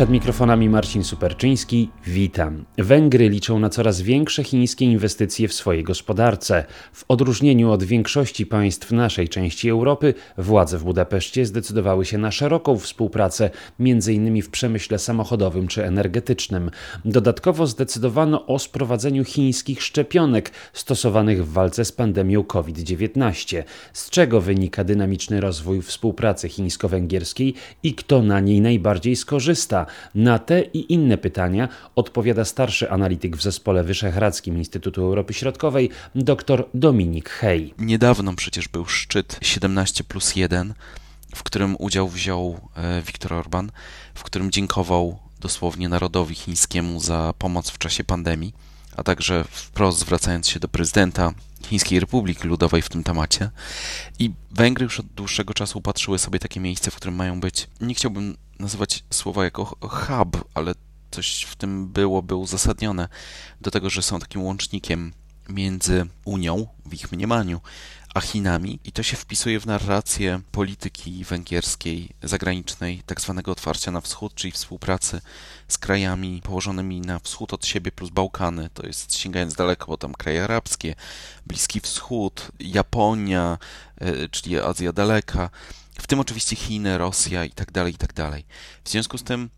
Przed mikrofonami Marcin Superczyński. Witam. Węgry liczą na coraz większe chińskie inwestycje w swojej gospodarce. W odróżnieniu od większości państw naszej części Europy, władze w Budapeszcie zdecydowały się na szeroką współpracę, m.in. w przemyśle samochodowym czy energetycznym. Dodatkowo zdecydowano o sprowadzeniu chińskich szczepionek stosowanych w walce z pandemią COVID-19. Z czego wynika dynamiczny rozwój współpracy chińsko-węgierskiej i kto na niej najbardziej skorzysta? Na te i inne pytania odpowiada starszy analityk w zespole Wyszehradzkim Instytutu Europy Środkowej, dr Dominik Hej. Niedawno przecież był szczyt 17 plus 1, w którym udział wziął e, Viktor Orban, w którym dziękował dosłownie narodowi chińskiemu za pomoc w czasie pandemii, a także wprost zwracając się do prezydenta Chińskiej Republiki Ludowej w tym temacie. I Węgry już od dłuższego czasu upatrzyły sobie takie miejsce, w którym mają być, nie chciałbym nazywać słowa jako hub, ale coś w tym byłoby uzasadnione do tego, że są takim łącznikiem między Unią, w ich mniemaniu, a Chinami i to się wpisuje w narrację polityki węgierskiej zagranicznej, tak zwanego otwarcia na wschód, czyli współpracy z krajami położonymi na wschód od siebie plus Bałkany, to jest sięgając daleko, bo tam kraje arabskie, Bliski Wschód, Japonia, e, czyli Azja Daleka, w tym oczywiście Chiny, Rosja i tak dalej, i tak dalej. W związku z tym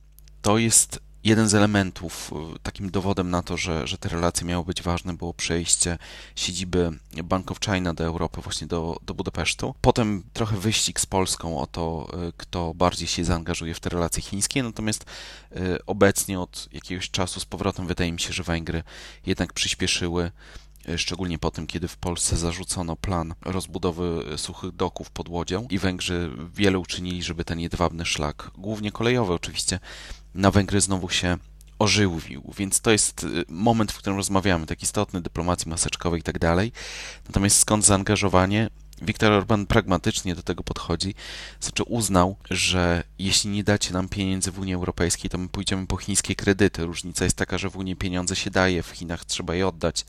to jest jeden z elementów, y, takim dowodem na to, że, że te relacje miały być ważne, było przejście siedziby Bank of China do Europy, właśnie do, do Budapesztu. Potem trochę wyścig z Polską o to, y, kto bardziej się zaangażuje w te relacje chińskie, natomiast y, obecnie od jakiegoś czasu z powrotem wydaje mi się, że Węgry jednak przyspieszyły szczególnie po tym, kiedy w Polsce zarzucono plan rozbudowy suchych doków pod Łodzią i Węgrzy wiele uczynili, żeby ten jedwabny szlak, głównie kolejowy oczywiście, na Węgry znowu się ożywił, więc to jest y, moment, w którym rozmawiamy, tak istotny, dyplomacji maseczkowej i tak dalej. Natomiast skąd zaangażowanie? Viktor Orban pragmatycznie do tego podchodzi, znaczy uznał, że jeśli nie dacie nam pieniędzy w Unii Europejskiej, to my pójdziemy po chińskie kredyty. Różnica jest taka, że w Unii pieniądze się daje, w Chinach trzeba je oddać.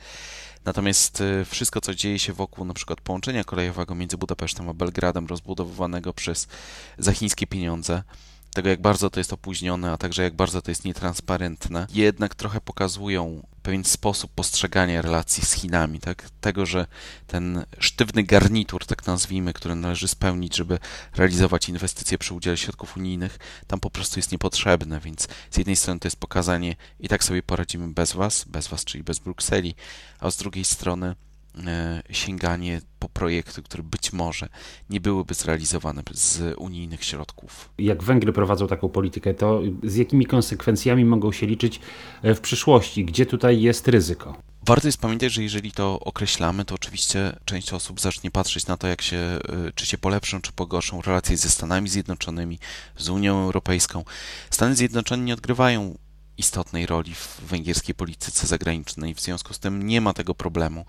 Natomiast y, wszystko, co dzieje się wokół na przykład połączenia kolejowego między Budapesztem a Belgradem, rozbudowywanego przez za chińskie pieniądze, tego, jak bardzo to jest opóźnione, a także jak bardzo to jest nietransparentne, jednak trochę pokazują pewien sposób postrzegania relacji z Chinami, tak? Tego, że ten sztywny garnitur, tak nazwijmy, który należy spełnić, żeby realizować inwestycje przy udziale środków unijnych, tam po prostu jest niepotrzebne, więc z jednej strony to jest pokazanie i tak sobie poradzimy bez was, bez was, czyli bez Brukseli, a z drugiej strony sięganie po projekty, które być może nie byłyby zrealizowane z unijnych środków. Jak Węgry prowadzą taką politykę, to z jakimi konsekwencjami mogą się liczyć e, w przyszłości? Gdzie tutaj jest ryzyko? Warto jest pamiętać, że jeżeli to określamy, to oczywiście część osób zacznie patrzeć na to, jak się, e, czy się polepszą, czy pogorszą relacje ze Stanami Zjednoczonymi, z Unią Europejską. Stany Zjednoczone nie odgrywają istotnej roli w węgierskiej polityce zagranicznej, w związku z tym nie ma tego problemu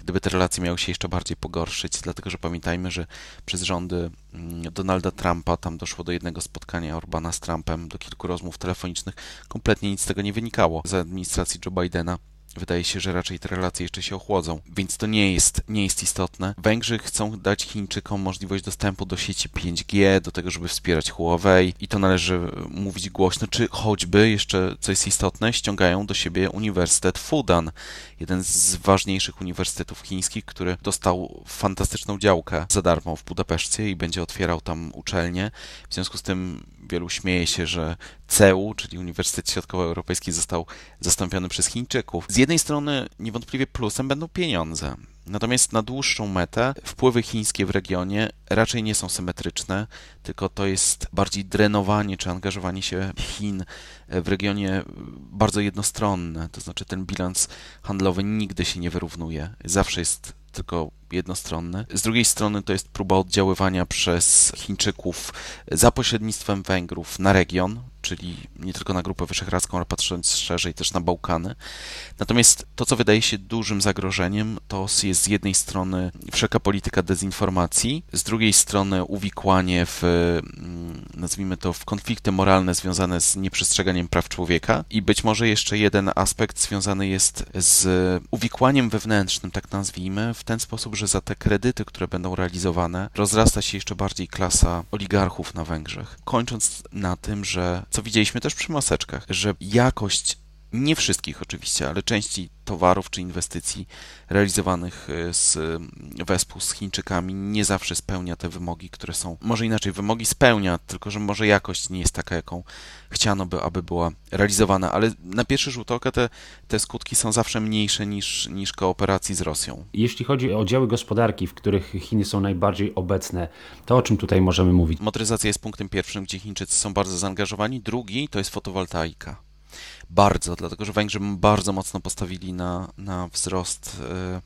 gdyby te relacje miały się jeszcze bardziej pogorszyć, dlatego że pamiętajmy, że przez rządy mm, Donalda Trumpa tam doszło do jednego spotkania Orbana z Trumpem, do kilku rozmów telefonicznych, kompletnie nic z tego nie wynikało. Za administracji Joe Bidena Wydaje się, że raczej te relacje jeszcze się ochłodzą, więc to nie jest, nie jest istotne. Węgrzy chcą dać Chińczykom możliwość dostępu do sieci 5G, do tego, żeby wspierać Huawei i to należy mówić głośno, czy choćby jeszcze, co jest istotne, ściągają do siebie Uniwersytet Fudan, jeden z ważniejszych uniwersytetów chińskich, który dostał fantastyczną działkę za darmo w Budapeszcie i będzie otwierał tam uczelnie. W związku z tym wielu śmieje się, że CEU, czyli Uniwersytet Środkowoeuropejski, został zastąpiony przez Chińczyków. Z jednej strony niewątpliwie plusem będą pieniądze. Natomiast na dłuższą metę wpływy chińskie w regionie raczej nie są symetryczne, tylko to jest bardziej drenowanie czy angażowanie się Chin w regionie bardzo jednostronne. To znaczy ten bilans handlowy nigdy się nie wyrównuje. Zawsze jest tylko jednostronny. Z drugiej strony to jest próba oddziaływania przez Chińczyków za pośrednictwem Węgrów na region, czyli nie tylko na Grupę Wyszehradzką, ale patrząc szerzej też na Bałkany. Natomiast to, co wydaje się dużym zagrożeniem, to jest z jednej strony wszelka polityka dezinformacji, z drugiej strony uwikłanie w, mm, nazwijmy to, w konflikty moralne związane z nieprzestrzeganiem praw człowieka i być może jeszcze jeden aspekt związany jest z uwikłaniem wewnętrznym, tak nazwijmy, w ten sposób, że za te kredyty, które będą realizowane, rozrasta się jeszcze bardziej klasa oligarchów na Węgrzech. Kończąc na tym, że co widzieliśmy też przy maseczkach, że jakość nie wszystkich oczywiście, ale części towarów czy inwestycji realizowanych e, z wespół z Chińczykami nie zawsze spełnia te wymogi, które są, może inaczej, wymogi spełnia, tylko że może jakość nie jest taka, jaką chciano by, aby była realizowana, ale na pierwszy rzut oka te, te skutki są zawsze mniejsze niż, niż kooperacji z Rosją. Jeśli chodzi o działy gospodarki, w których Chiny są najbardziej obecne, to o czym tutaj możemy mówić? Motoryzacja jest punktem pierwszym, gdzie Chińczycy są bardzo zaangażowani, drugi to jest fotowoltaika bardzo, dlatego że Węgrzy bardzo mocno postawili na, na wzrost e,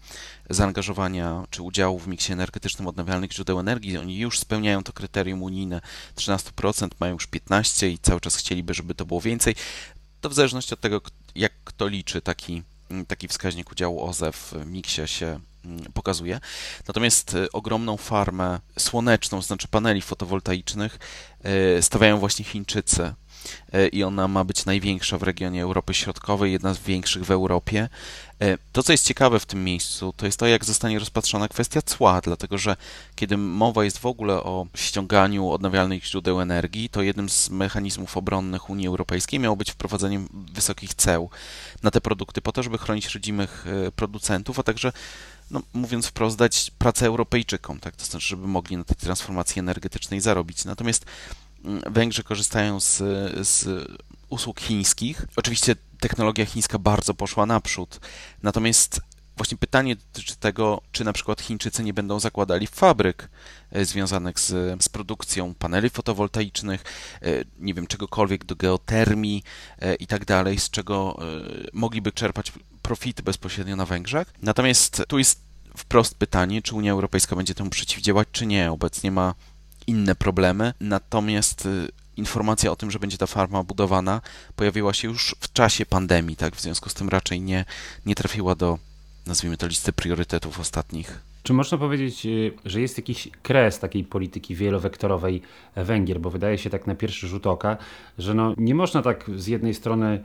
zaangażowania czy udziału w miksie energetycznym odnawialnych źródeł energii. Oni już spełniają to kryterium unijne 13%, mają już 15% i cały czas chcieliby, żeby to było więcej. To w zależności od tego, jak kto liczy, taki, taki wskaźnik udziału OZE w miksie się mm, pokazuje. Natomiast e, ogromną farmę słoneczną, znaczy paneli fotowoltaicznych, e, stawiają właśnie Chińczycy i ona ma być największa w regionie Europy Środkowej, jedna z większych w Europie. E, to, co jest ciekawe w tym miejscu, to jest to, jak zostanie rozpatrzona kwestia cła, dlatego że kiedy mowa jest w ogóle o ściąganiu odnawialnych źródeł energii, to jednym z mechanizmów obronnych Unii Europejskiej miało być wprowadzenie wysokich ceł na te produkty, po to, żeby chronić rodzimych e, producentów, a także no, mówiąc wprost, dać pracę Europejczykom, tak? to znaczy, żeby mogli na tej transformacji energetycznej zarobić. Natomiast Węgrzy korzystają z, z usług chińskich. Oczywiście technologia chińska bardzo poszła naprzód, natomiast właśnie pytanie dotyczy tego, czy na przykład Chińczycy nie będą zakładali fabryk e, związanych z, z produkcją paneli fotowoltaicznych, e, nie wiem, czegokolwiek do geotermii e, i tak dalej, z czego mogliby czerpać profity bezpośrednio na Węgrzech. Natomiast tu jest wprost pytanie, czy Unia Europejska będzie temu przeciwdziałać, czy nie. Obecnie ma inne problemy. Natomiast y, informacja o tym, że będzie ta farma budowana, pojawiła się już w czasie pandemii, tak? W związku z tym raczej nie, nie trafiła do, nazwijmy to, listy priorytetów ostatnich. Czy można powiedzieć, y, że jest jakiś kres takiej polityki wielowektorowej Węgier? Bo wydaje się tak na pierwszy rzut oka, że no nie można tak z jednej strony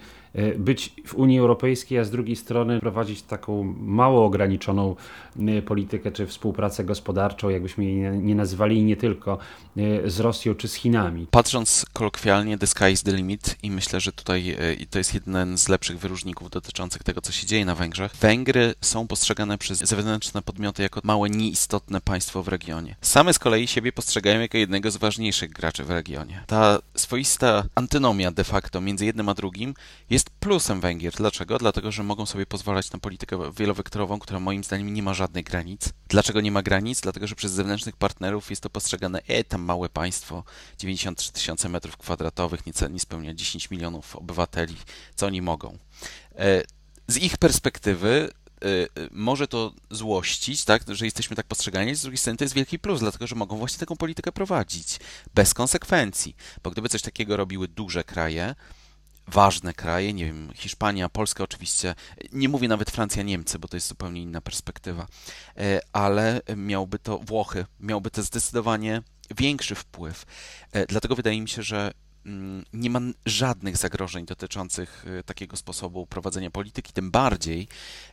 być w Unii Europejskiej, a z drugiej strony prowadzić taką mało ograniczoną e, politykę czy współpracę gospodarczą, jakbyśmy jej nie nazywali i nie tylko, e, z Rosją czy z Chinami. Patrząc kolokwialnie, the sky is the limit i myślę, że tutaj to jest jeden z lepszych wyróżników dotyczących tego, co się dzieje na Węgrzech. Węgry są postrzegane przez zewnętrzne podmioty jako małe, nieistotne państwo w regionie. Same z kolei siebie postrzegają jako jednego z ważniejszych graczy w regionie. Ta swoista antynomia de facto między jednym a drugim jest jest plusem Węgier. Dlaczego? Dlatego, że mogą sobie pozwalać na politykę wielowektorową, która moim zdaniem nie ma żadnych granic. Dlaczego nie ma granic? Dlatego, że przez zewnętrznych partnerów jest to postrzegane, e, tam małe państwo, 93 tysiące metrów kwadratowych, nie, nie spełnia 10 milionów obywateli, co oni mogą. E, z ich perspektywy e, może to złościć, tak, że jesteśmy tak postrzegani, z drugiej strony to jest wielki plus, dlatego że mogą właśnie taką politykę prowadzić bez konsekwencji, bo gdyby coś takiego robiły duże kraje, ważne kraje, nie wiem, Hiszpania, Polska oczywiście, nie mówię nawet Francja, Niemcy, bo to jest zupełnie inna perspektywa, e, ale miałby to Włochy, miałby to zdecydowanie większy wpływ. E, dlatego wydaje mi się, że mm, nie ma żadnych zagrożeń dotyczących e, takiego sposobu prowadzenia polityki, tym bardziej,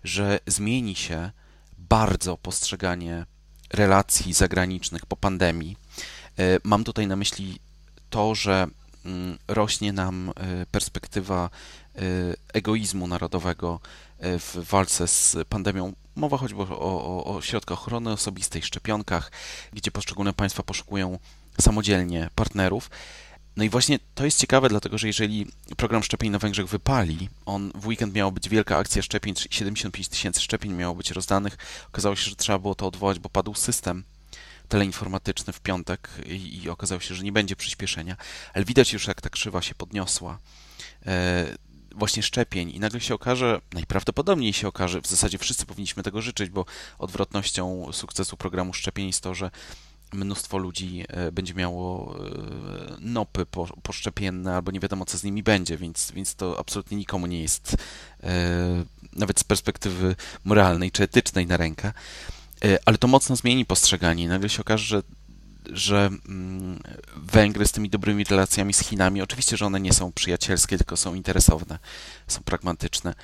że zmieni się bardzo postrzeganie relacji zagranicznych po pandemii. Mam tutaj na myśli to, że rośnie nam e, perspektywa e, egoizmu narodowego e, w walce z pandemią. Mowa choćby o, o, o środkach ochrony osobistej, szczepionkach, gdzie poszczególne państwa poszukują samodzielnie partnerów. No i właśnie to jest ciekawe, dlatego że jeżeli program szczepień na Węgrzech wypali, on w weekend miała być wielka akcja szczepień, 75 tysięcy szczepień miało być rozdanych, okazało się, że trzeba było to odwołać, bo padł system teleinformatyczny w piątek i, i okazało się, że nie będzie przyspieszenia, ale widać już, jak ta krzywa się podniosła e, właśnie szczepień i nagle się okaże, najprawdopodobniej się okaże, w zasadzie wszyscy powinniśmy tego życzyć, bo odwrotnością sukcesu programu szczepień jest to, że mnóstwo ludzi e, będzie miało e, nopy poszczepienne albo nie wiadomo co z nimi będzie, więc, więc to absolutnie nikomu nie jest nawet z perspektywy moralnej czy etycznej na rękę. Ale to mocno zmieni postrzeganie. Nagle się okaże, że że mm, Węgry z tymi dobrymi relacjami z Chinami, oczywiście, że one nie są przyjacielskie, tylko są interesowne, są pragmatyczne,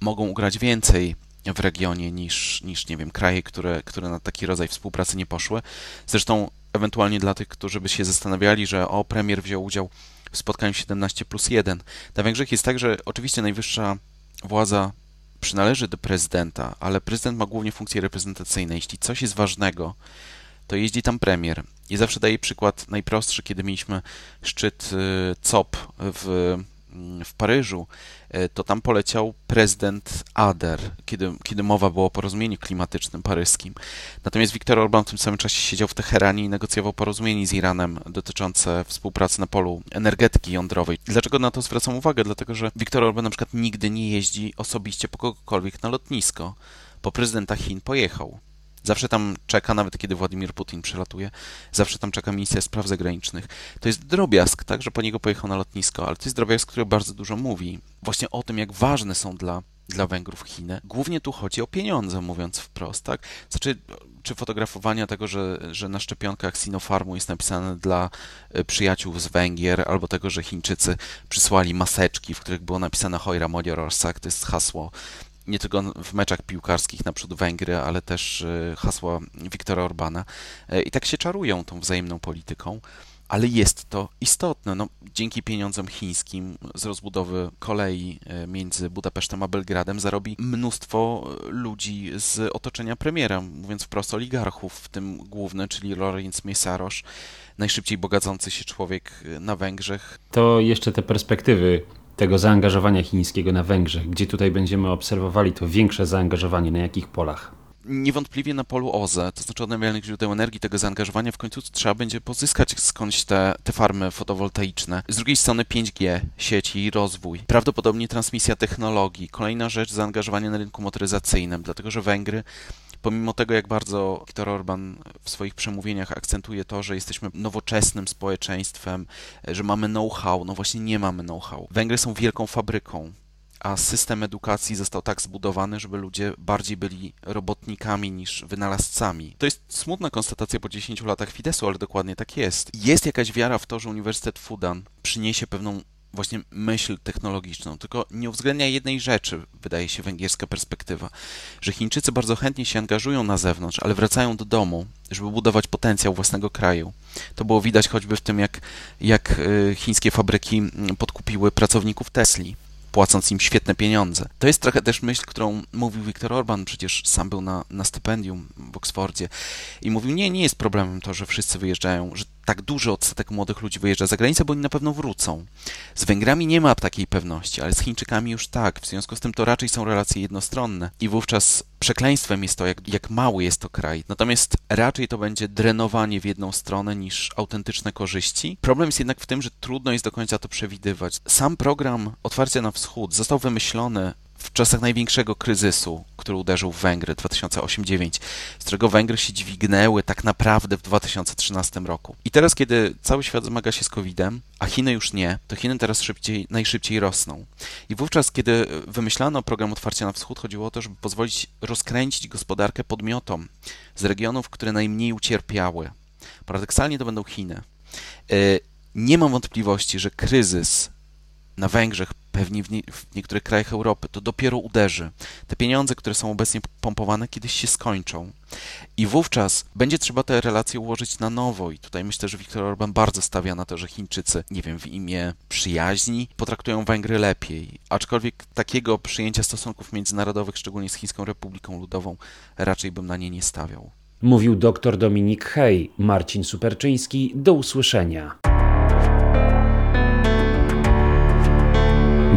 mogą ugrać więcej w regionie niż, niż nie wiem, kraje, które, które na taki rodzaj współpracy nie poszły. Zresztą ewentualnie dla tych, którzy by się zastanawiali, że o, premier wziął udział w spotkaniu 17 plus 1. Na Węgrzech jest tak, że oczywiście najwyższa władza przynależy do prezydenta, ale prezydent ma głównie funkcje reprezentacyjne. Jeśli coś jest ważnego, to jeździ tam premier. I zawsze daję przykład najprostszy, kiedy mieliśmy szczyt y, COP w w Paryżu, e, to tam poleciał prezydent Ader, kiedy, kiedy mowa była o porozumieniu klimatycznym paryskim. Natomiast Viktor Orban w tym samym czasie siedział w Teheranie i negocjował porozumienie z Iranem dotyczące współpracy na polu energetyki jądrowej. Dlaczego na to zwracam uwagę? Dlatego, że Viktor Orban na przykład nigdy nie jeździ osobiście po kogokolwiek na lotnisko. Po prezydenta Chin pojechał. Zawsze tam czeka, nawet kiedy Władimir Putin przelatuje, zawsze tam czeka minister spraw zagranicznych. To jest drobiazg, tak, że po niego pojechał na lotnisko, ale to jest drobiazg, który bardzo dużo mówi. Właśnie o tym, jak ważne są dla, dla Węgrów Chiny. Głównie tu chodzi o pieniądze, mówiąc wprost, tak? Znaczy, czy fotografowania tego, że, że na szczepionkach Sinopharmu jest napisane dla e, przyjaciół z Węgier, albo tego, że Chińczycy przysłali maseczki, w których było napisane Hojra Modiororsak, to jest hasło nie tylko w meczach piłkarskich naprzód Węgry, ale też e, hasła Wiktora Orbana. E, I tak się czarują tą wzajemną polityką ale jest to istotne. No, dzięki pieniądzom chińskim z rozbudowy kolei e, między Budapesztem a Belgradem zarobi mnóstwo ludzi z otoczenia premiera, mówiąc wprost oligarchów, w tym główny, czyli Lorenz Mesarosz, najszybciej bogacący się człowiek na Węgrzech. To jeszcze te perspektywy tego zaangażowania chińskiego na Węgrzech, gdzie tutaj będziemy obserwowali to większe zaangażowanie, na jakich polach? Niewątpliwie na polu OZE, to znaczy odnawialnych źródeł energii, tego zaangażowania w końcu trzeba będzie pozyskać skądś te, te farmy fotowoltaiczne. Z drugiej strony 5G, sieci i rozwój. Prawdopodobnie transmisja technologii. Kolejna rzecz, zaangażowanie na rynku motoryzacyjnym, dlatego że Węgry pomimo tego, jak bardzo Viktor Orban w swoich przemówieniach akcentuje to, że jesteśmy nowoczesnym społeczeństwem, że mamy know-how, no właśnie nie mamy know-how. Węgry są wielką fabryką, a system edukacji został tak zbudowany, żeby ludzie bardziej byli robotnikami niż wynalazcami. To jest smutna konstatacja po 10 latach Fidesu, ale dokładnie tak jest. Jest jakaś wiara w to, że Uniwersytet Fudan przyniesie pewną właśnie myśl technologiczną, tylko nie uwzględnia jednej rzeczy, wydaje się węgierska perspektywa, że Chińczycy bardzo chętnie się angażują na zewnątrz, ale wracają do domu, żeby budować potencjał własnego kraju. To było widać choćby w tym, jak, jak y, chińskie fabryki podkupiły pracowników Tesli płacąc im świetne pieniądze. To jest trochę też myśl, którą mówił Viktor Orban, przecież sam był na, na stypendium w Oksfordzie i mówił, nie, nie jest problemem to, że wszyscy wyjeżdżają, że tak duży odsetek młodych ludzi wyjeżdża za granicę, bo oni na pewno wrócą. Z Węgrami nie ma takiej pewności, ale z Chińczykami już tak. W związku z tym to raczej są relacje jednostronne i wówczas przekleństwem jest to, jak, jak mały jest to kraj. Natomiast raczej to będzie drenowanie w jedną stronę niż autentyczne korzyści. Problem jest jednak w tym, że trudno jest do końca to przewidywać. Sam program Otwarcia na Wschód został wymyślony w czasach największego kryzysu, który uderzył w Węgry 2008-2009, z którego Węgry się dźwignęły tak naprawdę w 2013 roku. I teraz, kiedy cały świat zmaga się z COVID-em, a Chiny już nie, to Chiny teraz szybciej, najszybciej rosną. I wówczas, kiedy wymyślano program Otwarcia na Wschód, chodziło o to, żeby pozwolić rozkręcić gospodarkę podmiotom z regionów, które najmniej ucierpiały. Paradoksalnie to będą Chiny. E, nie mam wątpliwości, że kryzys na Węgrzech, pewnie w, nie, w, niektórych krajach Europy, to dopiero uderzy. Te pieniądze, które są obecnie pompowane, kiedyś się skończą. I wówczas będzie trzeba te relacje ułożyć na nowo. I tutaj myślę, że Viktor Orban bardzo stawia na to, że Chińczycy, nie wiem, w imię przyjaźni potraktują Węgry lepiej. Aczkolwiek takiego przyjęcia stosunków międzynarodowych, szczególnie z Chińską Republiką Ludową, raczej bym na nie nie stawiał. Mówił dr Dominik Hej, Marcin Superczyński. Do usłyszenia.